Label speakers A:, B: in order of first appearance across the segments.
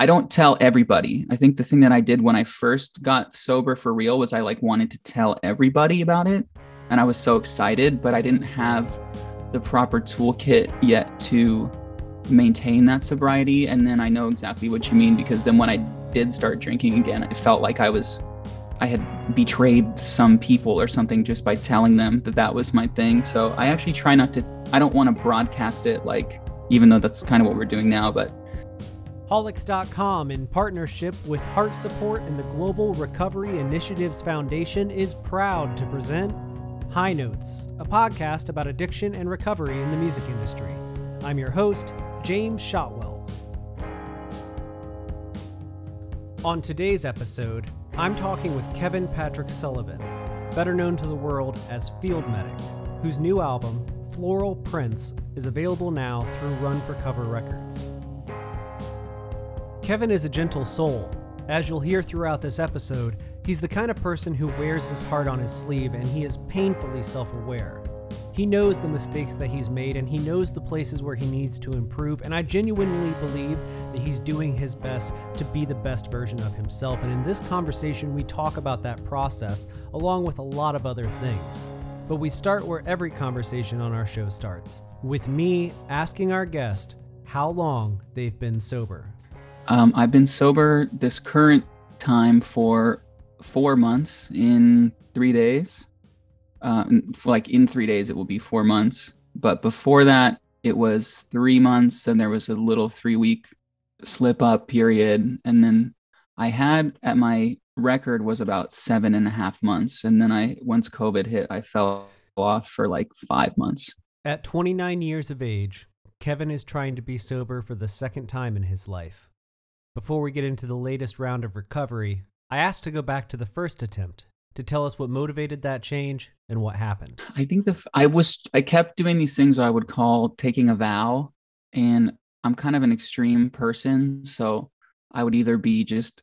A: I don't tell everybody. I think the thing that I did when I first got sober for real was I like wanted to tell everybody about it. And I was so excited, but I didn't have the proper toolkit yet to maintain that sobriety. And then I know exactly what you mean because then when I did start drinking again, it felt like I was, I had betrayed some people or something just by telling them that that was my thing. So I actually try not to, I don't want to broadcast it like, even though that's kind of what we're doing now, but
B: Holics.com, in partnership with Heart Support and the Global Recovery Initiatives Foundation, is proud to present High Notes, a podcast about addiction and recovery in the music industry. I'm your host, James Shotwell. On today's episode, I'm talking with Kevin Patrick Sullivan, better known to the world as Field Medic, whose new album, Floral Prince, is available now through Run for Cover Records. Kevin is a gentle soul. As you'll hear throughout this episode, he's the kind of person who wears his heart on his sleeve and he is painfully self aware. He knows the mistakes that he's made and he knows the places where he needs to improve, and I genuinely believe that he's doing his best to be the best version of himself. And in this conversation, we talk about that process along with a lot of other things. But we start where every conversation on our show starts with me asking our guest how long they've been sober.
A: Um, I've been sober this current time for four months in three days. Uh, like in three days, it will be four months. But before that, it was three months. Then there was a little three week slip up period. And then I had at my record was about seven and a half months. And then I, once COVID hit, I fell off for like five months.
B: At 29 years of age, Kevin is trying to be sober for the second time in his life. Before we get into the latest round of recovery, I asked to go back to the first attempt to tell us what motivated that change and what happened.
A: I think the I was I kept doing these things I would call taking a vow and I'm kind of an extreme person, so I would either be just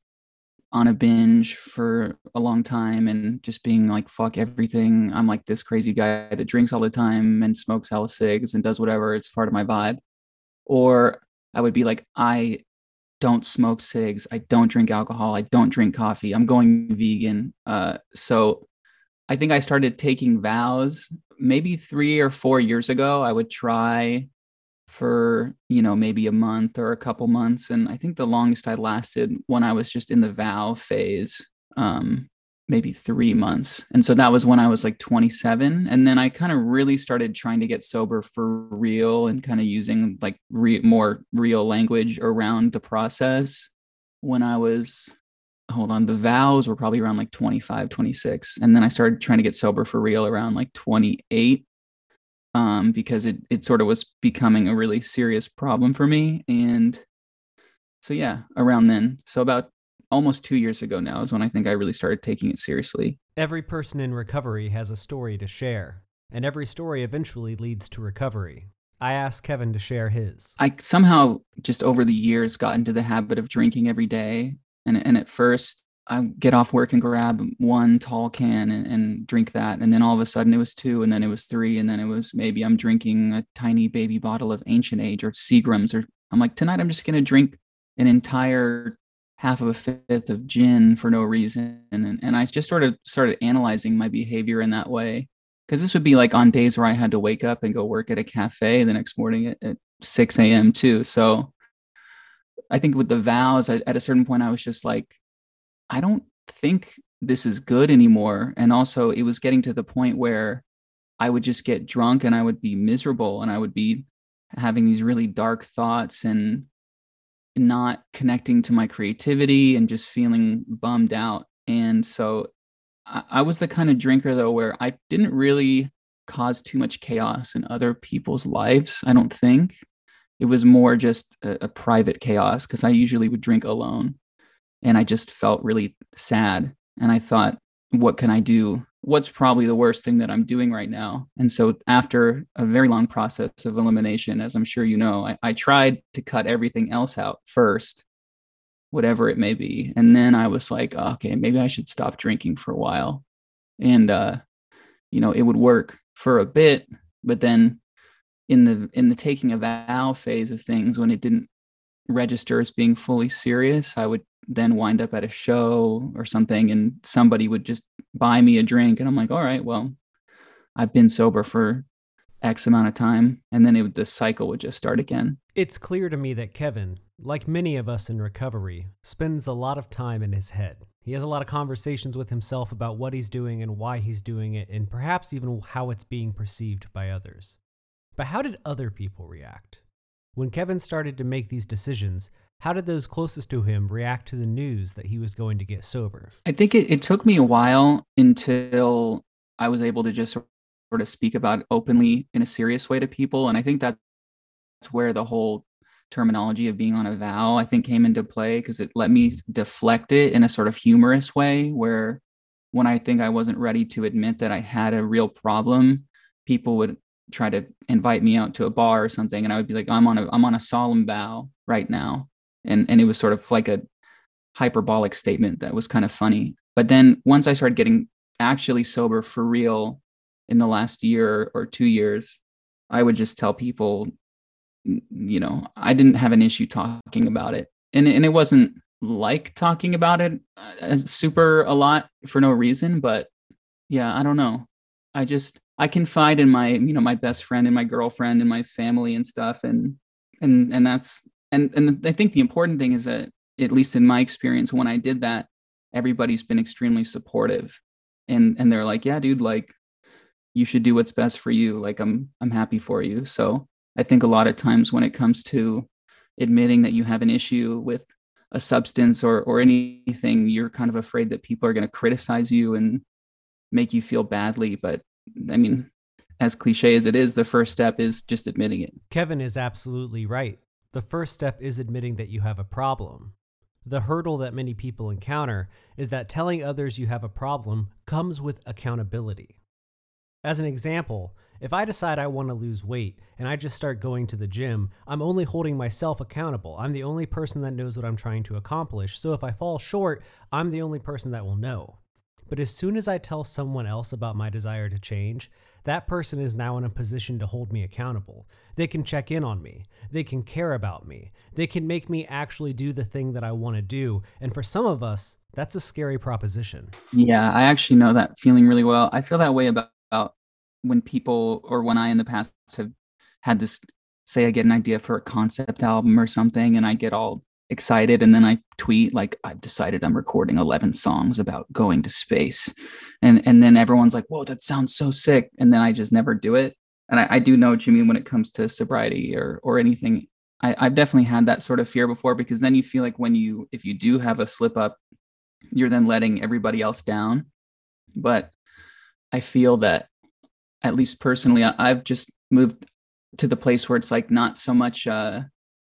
A: on a binge for a long time and just being like fuck everything. I'm like this crazy guy that drinks all the time and smokes hella cigs and does whatever. It's part of my vibe. Or I would be like I don't smoke cigs. I don't drink alcohol. I don't drink coffee. I'm going vegan. Uh, so I think I started taking vows maybe three or four years ago. I would try for, you know, maybe a month or a couple months. And I think the longest I lasted when I was just in the vow phase. Um, maybe three months. And so that was when I was like 27. And then I kind of really started trying to get sober for real and kind of using like re- more real language around the process when I was, hold on, the vows were probably around like 25, 26. And then I started trying to get sober for real around like 28. Um, because it it sort of was becoming a really serious problem for me. And so yeah, around then. So about almost two years ago now is when I think I really started taking it seriously.
B: Every person in recovery has a story to share, and every story eventually leads to recovery. I asked Kevin to share his.
A: I somehow just over the years got into the habit of drinking every day. And, and at first, I get off work and grab one tall can and, and, drink that. And then all of a sudden it was two, and then it was three, and then it was maybe I'm drinking a tiny baby bottle of Ancient Age or Seagram's. Or I'm like, tonight I'm just going to drink an entire half of a fifth of gin for no reason. And, and i just sort of started analyzing my behavior in that way. Because this would be like on days where i had to wake up and go work at a cafe the next morning at, at 6 a.m too. So i think with the vows I, at a certain point i was just like i don't think this is good anymore. And also it was getting to the point where i would just get drunk and i would be miserable and i would be having these really dark thoughts and not connecting to my creativity and just feeling bummed out. And so I, I, was the kind of drinker though where I didn't really cause too much chaos in other people's lives. I don't think it was more just a, a private chaos because I usually would drink alone and I just felt really sad. And I thought, what can I do what's probably the worst thing that I'm doing right now. And so, after a very long process of elimination, as I'm sure you know, I, I, tried to cut everything else out first, whatever it may be. And then I was like, oh, okay, maybe I should stop drinking for a while. And, uh, you know, it would work for a bit, but then in the in the taking a vow phase of things when it didn't register as being fully serious, I would then wind up at a show or something and somebody would just buy me a drink and I'm like, all right, well, I've been sober for X amount of time. And then it, the cycle would just start again.
B: It's clear to me that Kevin, like many of us in recovery, spends a lot of time in his head. He has a lot of conversations with himself about what he's doing and why he's doing it, and perhaps even how it's being perceived by others. But how did other people react? When Kevin started to make these decisions, how did those closest to him react to the news that he was going to get sober?
A: I think it, it took me a while until I was able to just sort of speak about it openly in a serious way to people. And I think that's where the whole terminology of being on a vow, I think, came into play because it let me deflect it in a sort of humorous way where when I think I wasn't ready to admit that I had a real problem, people would try to invite me out to a bar or something and I would be like I'm on a I'm on a solemn vow right now and and it was sort of like a hyperbolic statement that was kind of funny but then once I started getting actually sober for real in the last year or 2 years I would just tell people you know I didn't have an issue talking about it and and it wasn't like talking about it uh, super a lot for no reason but yeah I don't know I just I confide in my, you know, my best friend and my girlfriend and my family and stuff. And, and, and that's, and, and I think the important thing is that, at least in my experience, when I did that, everybody's been extremely supportive and, and they're like, yeah, dude, like you should do what's best for you. Like I'm, I'm happy for you. So I think a lot of times when it comes to admitting that you have an issue with a substance or, or anything, you're kind of afraid that people are going to criticize you and make you feel badly. But I mean, as cliche as it is, the first step is just admitting it.
B: Kevin is absolutely right. The first step is admitting that you have a problem. The hurdle that many people encounter is that telling others you have a problem comes with accountability. As an example, if I decide I want to lose weight and I just start going to the gym, I'm only holding myself accountable. I'm the only person that knows what I'm trying to accomplish. So if I fall short, I'm the only person that will know. But as soon as I tell someone else about my desire to change, that person is now in a position to hold me accountable. They can check in on me. They can care about me. They can make me actually do the thing that I want to do. And for some of us, that's a scary proposition.
A: Yeah, I actually know that feeling really well. I feel that way about, about when people or when I in the past have had this say I get an idea for a concept album or something and I get all excited and then I tweet like I've decided I'm recording 11 songs about going to space. And and then everyone's like whoa that sounds so sick. And then I just never do it. And I, I do know what you mean when it comes to sobriety or or anything. I, I've definitely had that sort of fear before because then you feel like when you if you do have a slip up you're then letting everybody else down. But I feel that at least personally I, I've just moved to the place where it's like not so much uh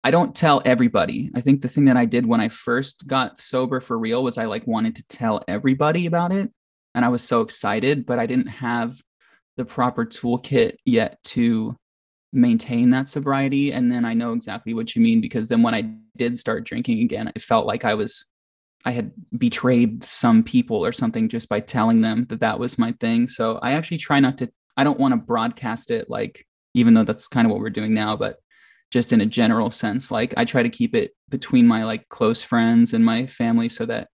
A: I don't tell everybody. I think the thing that I did when I first got sober for real was I like wanted to tell everybody about it. And I was so excited, but I didn't have the proper toolkit yet to maintain that sobriety. And then I know exactly what you mean because then when I did start drinking again, it felt like I was, I had betrayed some people or something just by telling them that that was my thing. So I actually try not to, I don't want to broadcast it like, even though that's kind of what we're doing now, but just in a general sense like i try to keep it between my like close friends and my family so that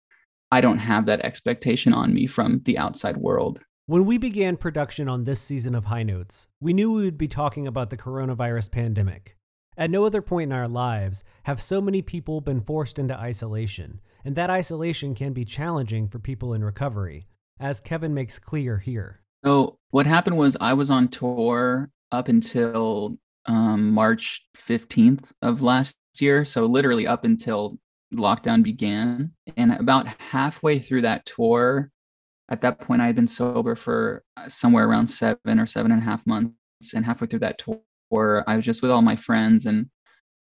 A: i don't have that expectation on me from the outside world.
B: When we began production on this season of high notes we knew we would be talking about the coronavirus pandemic. At no other point in our lives have so many people been forced into isolation and that isolation can be challenging for people in recovery as kevin makes clear here.
A: So what happened was i was on tour up until um, March 15th of last year. So, literally up until lockdown began. And about halfway through that tour, at that point, I had been sober for uh, somewhere around seven or seven and a half months. And halfway through that tour, I was just with all my friends and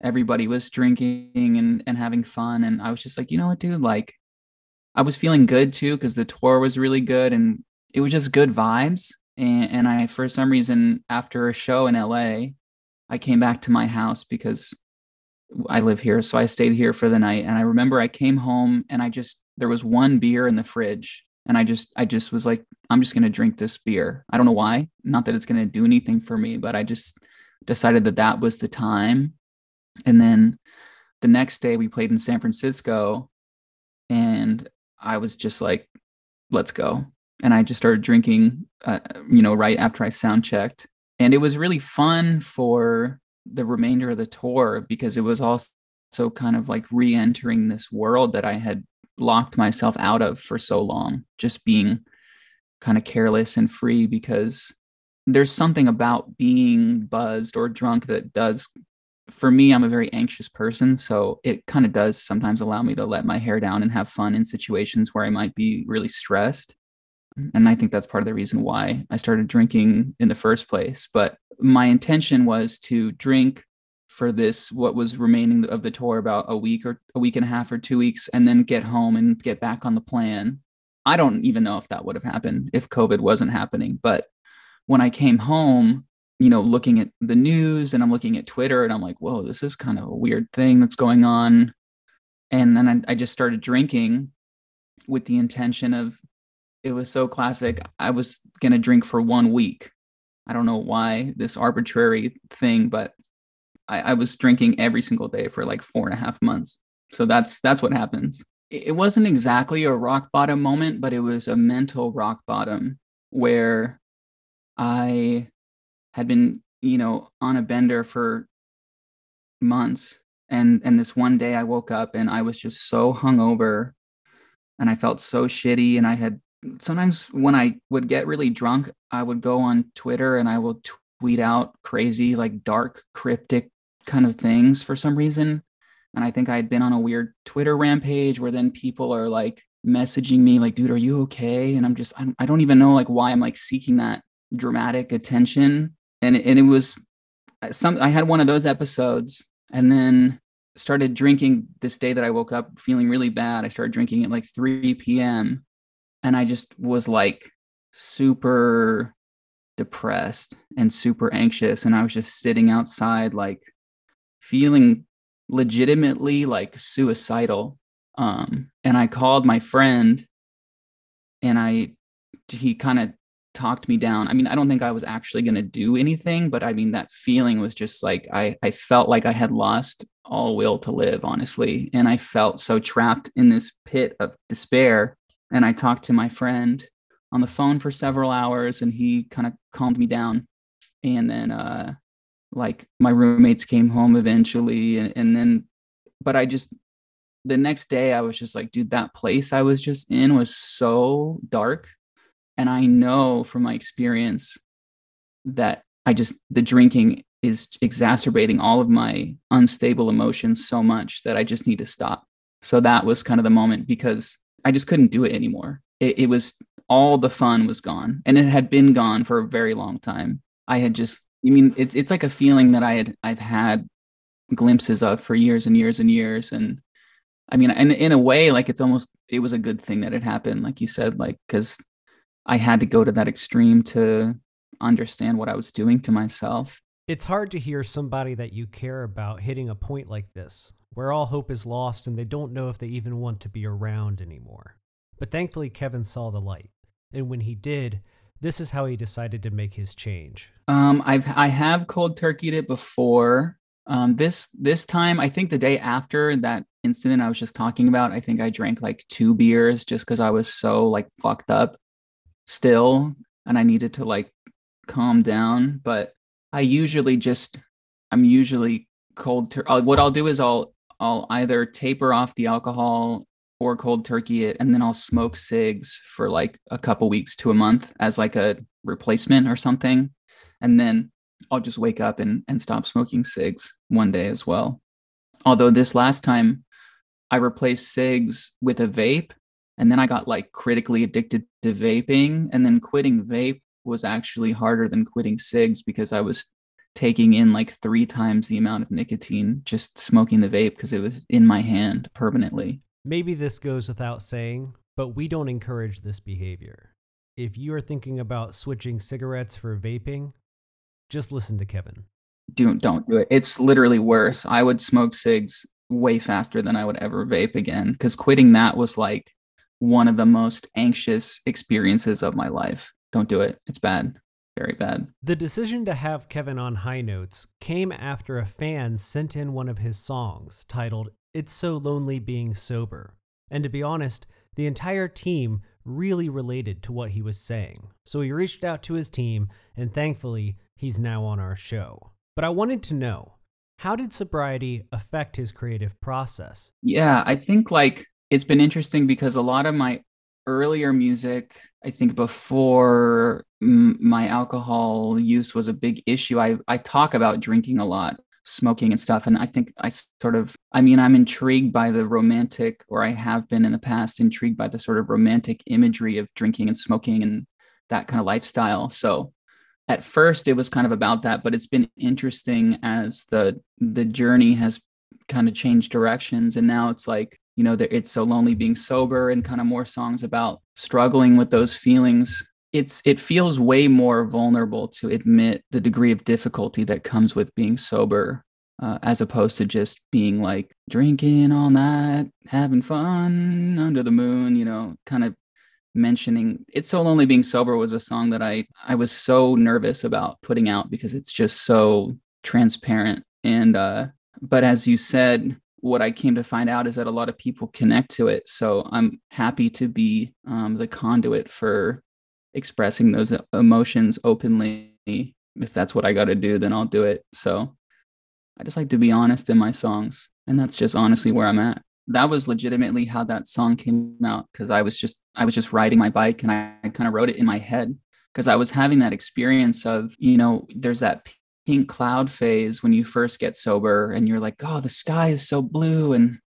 A: everybody was drinking and, and having fun. And I was just like, you know what, dude? Like, I was feeling good too because the tour was really good and it was just good vibes. And, and I, for some reason, after a show in LA, I came back to my house because I live here. So I stayed here for the night. And I remember I came home and I just, there was one beer in the fridge. And I just, I just was like, I'm just going to drink this beer. I don't know why. Not that it's going to do anything for me, but I just decided that that was the time. And then the next day we played in San Francisco and I was just like, let's go. And I just started drinking, uh, you know, right after I sound checked. And it was really fun for the remainder of the tour because it was also kind of like re entering this world that I had locked myself out of for so long, just being kind of careless and free because there's something about being buzzed or drunk that does for me i'm a very anxious person so it kind of does sometimes allow me to let my hair down and have fun in situations where i might be really stressed and i think that's part of the reason why i started drinking in the first place. But my intention was to drink for this what was remaining of the tour about a week or a week and a half or two weeks and then get home and get back on the plan. I don't even know if that would have happened if covid wasn't happening. But when i came home you know looking at the news and i'm looking at twitter and i'm like whoa this is kind of a weird thing that's going on. And then I, I just started drinking with the intention of it was so classic i was going to drink for one week i don't know why this arbitrary thing but I, I was drinking every single day for like four and a half months. So that's that's what happens. It wasn't exactly a rock bottom moment, but it was a mental rock bottom where I had been, you know, on a bender for months. And and this one day I woke up and I was just so hungover and I felt so shitty. And I had sometimes when I would get really drunk, I would go on Twitter and I will tweet out crazy, like dark, cryptic kind of things for some reason. And I think I had been on a weird Twitter rampage where then people are like messaging me, like, dude, are you okay? And I'm just, I, I don't even know like why I'm like seeking that dramatic attention. And, and it was uh, some, I had one of those episodes and then started drinking this day that I woke up feeling really bad. I started drinking at like 3 p.m. And I just was like super depressed and super anxious. And I was just sitting outside, like feeling legitimately like suicidal. Um, and I called my friend and I, he kind of talked me down. I mean, I don't think I was actually going to do anything, but I mean, that feeling was just like, I, I felt like I had lost all will to live, honestly. And I felt so trapped in this pit of despair. And I talked to my friend on the phone for several hours and he kind of calmed me down. And then, uh, like my roommates came home eventually and, and then but i just the next day i was just like dude that place i was just in was so dark and i know from my experience that i just the drinking is exacerbating all of my unstable emotions so much that i just need to stop so that was kind of the moment because i just couldn't do it anymore. It, it was all the fun was gone and it had been gone for a very long time. I had just I mean, it's it's like a feeling that I had I've had glimpses of for years and years and years, and I mean, in in a way, like it's almost it was a good thing that it happened, like you said, like because I had to go to that extreme to understand what I was doing to myself.
B: It's hard to hear somebody that you care about hitting a point like this, where all hope is lost and they don't know if they even want to be around anymore. But thankfully, Kevin saw the light, and when he did, this is how he decided to make his change.
A: Um, I've I have cold turkeyed it before. Um, this this time, I think the day after that incident I was just talking about, I think I drank like two beers just because I was so like fucked up still, and I needed to like calm down. But I usually just I'm usually cold. Tur- uh, what I'll do is I'll I'll either taper off the alcohol or cold turkey it and then I'll smoke cigs for like a couple weeks to a month as like a replacement or something. And then I'll just wake up and, and stop smoking cigs one day as well. Although this last time I replaced cigs with a vape and then I got like critically addicted to vaping. And then quitting vape was actually harder than quitting cigs because I was taking in like three times the amount of nicotine just smoking the vape because it was in my hand permanently.
B: Maybe this goes without saying, but we don't encourage this behavior. If you are thinking about switching cigarettes for vaping, just listen to Kevin.
A: Don't don't do it. It's literally worse. I would smoke cigs way faster than I would ever vape again because quitting that was like one of the most anxious experiences of my life. Don't do it. It's bad. Very bad.
B: The decision to have Kevin on High Notes came after a fan sent in one of his songs titled It's So Lonely Being Sober. And to be honest, the entire team really related to what he was saying. So he reached out to his team, and thankfully, he's now on our show. But I wanted to know how did sobriety affect his creative process?
A: Yeah, I think like it's been interesting because a lot of my earlier music, I think before my alcohol use was a big issue, I, I talk about drinking a lot, smoking and stuff. And I think I sort of, I mean, I'm intrigued by the romantic, or I have been in the past, intrigued by the sort of romantic imagery of drinking and smoking and that kind of lifestyle. So at first it was kind of about that, but it's been interesting as the the journey has kind of changed directions. And now it's like, you know, it's so lonely being sober and kind of more songs about struggling with those feelings. It's it feels way more vulnerable to admit the degree of difficulty that comes with being sober, uh, as opposed to just being like drinking all night, having fun under the moon. You know, kind of mentioning it's so lonely being sober was a song that i i was so nervous about putting out because it's just so transparent and uh but as you said what I came to find out is that a lot of people connect to it. So I'm happy to be um, the conduit for expressing those emotions openly. If that's what I got to do, then I'll do it. So I just like to be honest in my songs. And that's just honestly where I'm at. That was legitimately how that song came out because I was just I was just riding my bike and I, I kind of wrote it in my head because I was having that experience of, you know, there's that pink cloud phase when you first get sober and you're like, oh, the sky is so blue and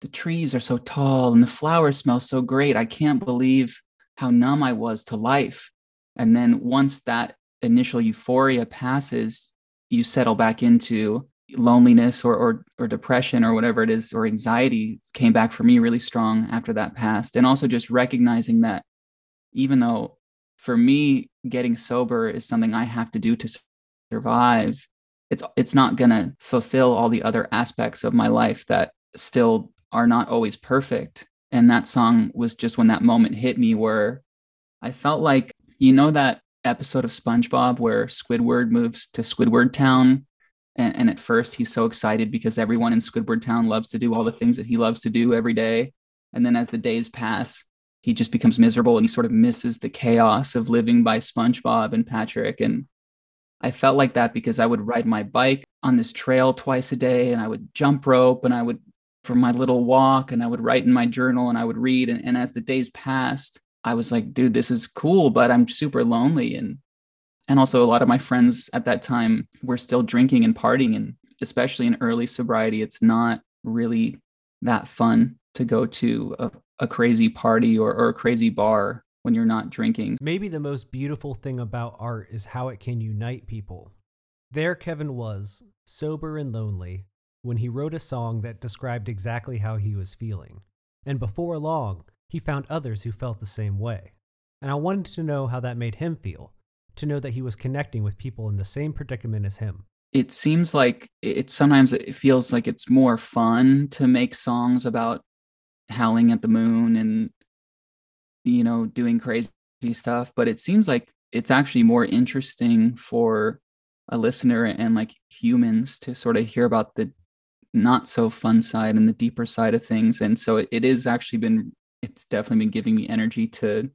A: the trees are so tall and the flowers smell so great. I can't believe how numb I was to life. And then once that initial euphoria passes, you settle back into loneliness or, or or depression or whatever it is or anxiety came back for me really strong after that passed and also just recognizing that even though for me getting sober is something i have to do to survive it's it's not going to fulfill all the other aspects of my life that still are not always perfect. And that song was just when that moment hit me where i felt like you know that episode of spongebob where squidward moves to squidward town? And, and, at first he's so excited because everyone in squidward town loves to do all the things that he loves to do every day. And then as the days pass he just becomes miserable and he sort of misses the chaos of living by spongebob and patrick and I felt like that because I would ride my bike on this trail twice a day and I would jump rope and I would for my little walk and I would write in my journal and I would read. And, and as the days passed, I was like, dude, this is cool, but I'm super lonely. And and also a lot of my friends at that time were still drinking and partying. And especially in early sobriety, it's not really that fun to go to a, a crazy party or, or a crazy bar when you're not drinking.
B: Maybe the most beautiful thing about art is how it can unite people. There, Kevin was, sober and lonely, when he wrote a song that described exactly how he was feeling. And before long, he found others who felt the same way. And I wanted to know how that made him feel, to know that he was connecting with people in the same predicament as him.
A: It seems like it sometimes it feels like it's more fun to make songs about howling at the moon and you know, doing crazy stuff, but it seems like it's actually more interesting for a listener and like humans to sort of hear about the not so fun side and the deeper side of things. And so it, it is actually been it's definitely been giving me energy to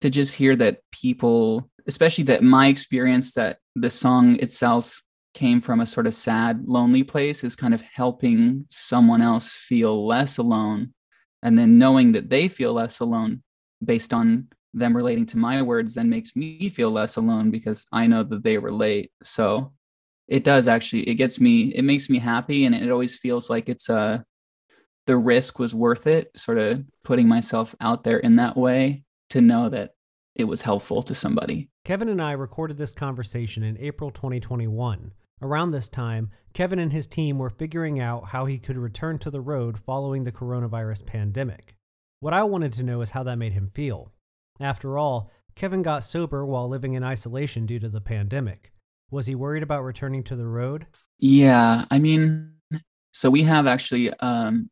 A: to just hear that people especially that my experience that the song itself came from a sort of sad lonely place is kind of helping someone else feel less alone and then knowing that they feel less alone based on them relating to my words then makes me feel less alone because I know that they relate. So it does actually, it gets me, it makes me happy. And it always feels like it's uh, the risk was worth it, sort of putting myself out there in that way to know that it was helpful to somebody.
B: Kevin and I recorded this conversation in April 2021. Around this time, Kevin and his team were figuring out how he could return to the road following the coronavirus pandemic. What I wanted to know is how that made him feel. After all, Kevin got sober while living in isolation due to the pandemic. Was he worried about returning to the road?
A: Yeah, I mean, so we have actually um,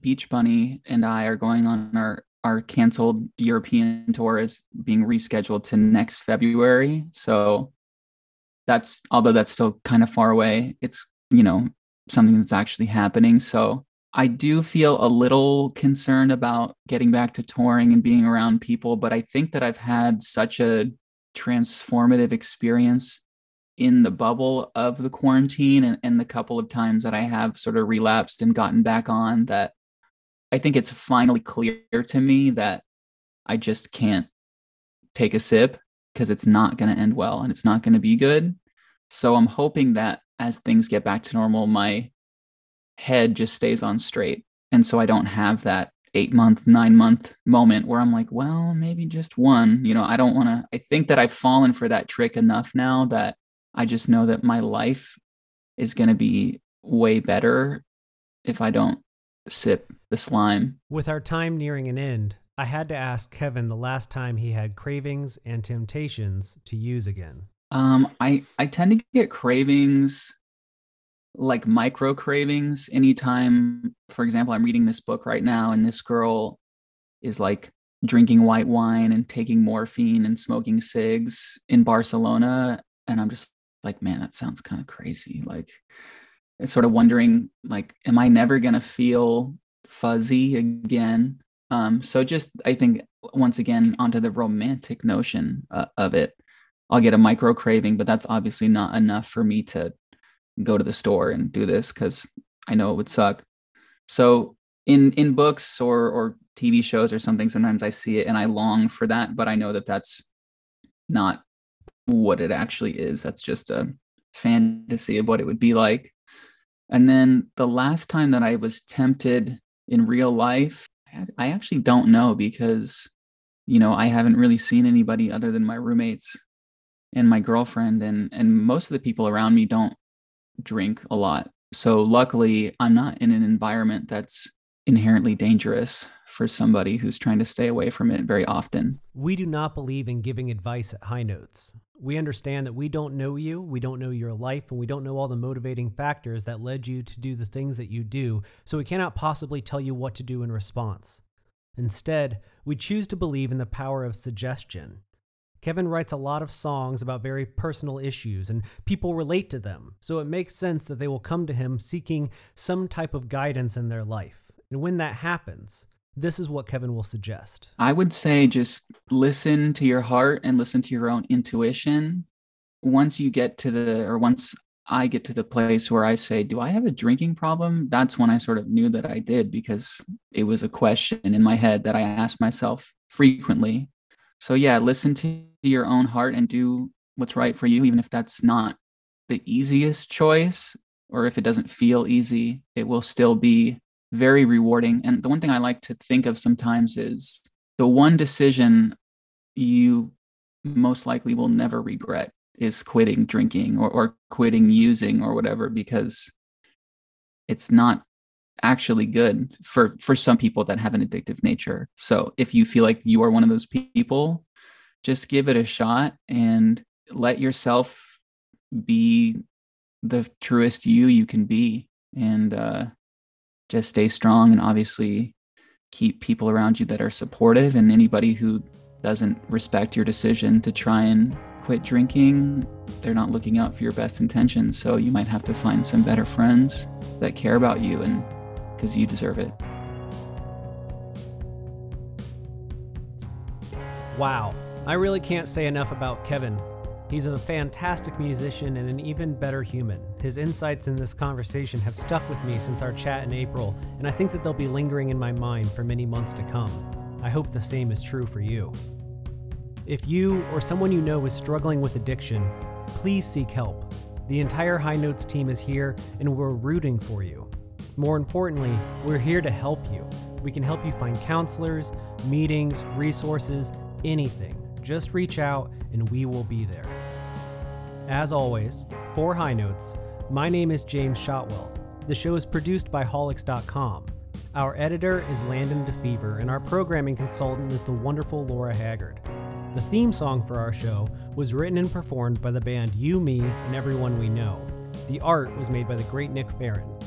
A: Beach Bunny and I are going on our our canceled European tour is being rescheduled to next February. So that's although that's still kind of far away, it's you know something that's actually happening. So I do feel a little concerned about getting back to touring and being around people, but I think that I've had such a transformative experience in the bubble of the quarantine and, and the couple of times that I have sort of relapsed and gotten back on that I think it's finally clear to me that I just can't take a sip because it's not going to end well and it's not going to be good. So I'm hoping that as things get back to normal, my head just stays on straight. And so I don't have that eight month, nine month moment where I'm like, well, maybe just one. You know, I don't want to, I think that I've fallen for that trick enough now that I just know that my life is going to be way better if I don't sip the slime.
B: With our time nearing an end, I had to ask Kevin the last time he had cravings and temptations to use again.
A: Um, I I tend to get cravings like micro cravings anytime for example i'm reading this book right now and this girl is like drinking white wine and taking morphine and smoking cigs in barcelona. And i'm just like man that sounds kind of crazy. Like sort of wondering like am i never to feel fuzzy again um so just i think once again onto the romantic notion uh, of it i'll get a micro craving but that's obviously not enough for me to go to the store and do this because I know it would suck. So in in books or or TV shows or something, sometimes I see it and I long for that, but I know that that's not what it actually is. That's just a fantasy of what it would be like. And then the last time that I was tempted in real life, I actually don't know because, you know, I haven't really seen anybody other than my roommates and my girlfriend, and and most of the people around me don't drink a lot. So luckily, I'm not in an environment that's inherently dangerous for somebody who's trying to stay away from it very often.
B: We do not believe in giving advice at high notes. We understand that we don't know you, we don't know your life, and we don't know all the motivating factors that led you to do the things that you do, so we cannot possibly tell you what to do in response. Instead, we choose to believe in the power of suggestion. Kevin writes a lot of songs about very personal issues, and people relate to them, so it makes sense that they will come to him seeking some type of guidance in their life. And when that happens, this is what Kevin will suggest.
A: I would say just listen to your heart and listen to your own intuition. Once you get to the, or once I get to the place where I say, Do I have a drinking problem? That's when I sort of knew that I did because it was a question in my head that I asked myself frequently. So, yeah, listen to your own heart and do what's right for you, even if that's not the easiest choice or if it doesn't feel easy, it will still be very rewarding. And the one thing I like to think of sometimes is the one decision you most likely will never regret is quitting drinking or, or quitting using or whatever, because it's not actually good for for some people that have an addictive nature. So if you feel like you are one of those people, just give it a shot and let yourself be the truest you you can be and uh, just stay strong and obviously keep people around you that are supportive and anybody who doesn't respect your decision to try and quit drinking they're not looking out for your best intentions. So you might have to find some better friends that care about you and because you deserve it.
B: Wow. I really can't say enough about Kevin. He's a fantastic musician and an even better human. His insights in this conversation have stuck with me since our chat in April, and I think that they'll be lingering in my mind for many months to come. I hope the same is true for you. If you or someone you know is struggling with addiction, please seek help. The entire High Notes team is here, and we're rooting for you. More importantly, we're here to help you. We can help you find counselors, meetings, resources, anything just reach out and we will be there. As always, for High Notes, my name is James Shotwell. The show is produced by Holics.com. Our editor is Landon DeFever, and our programming consultant is the wonderful Laura Haggard. The theme song for our show was written and performed by the band You, Me, and Everyone We Know. The art was made by the great Nick Farron.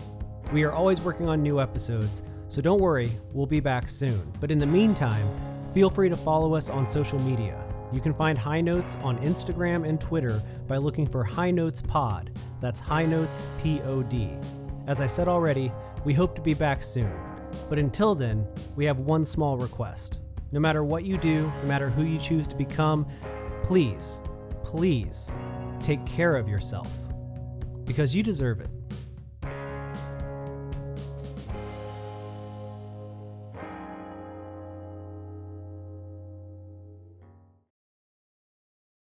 B: We are always working on new episodes, So don't worry, we'll be back soon. But in the meantime, feel free to follow us on social media. You can find High Notes on Instagram and Twitter by looking for High Notes Pod. That's High Notes P O D. As I said already, we hope to be back soon. But until then, we have one small request. No matter what you do, no matter who you choose to become, please, please take care of yourself because you deserve it.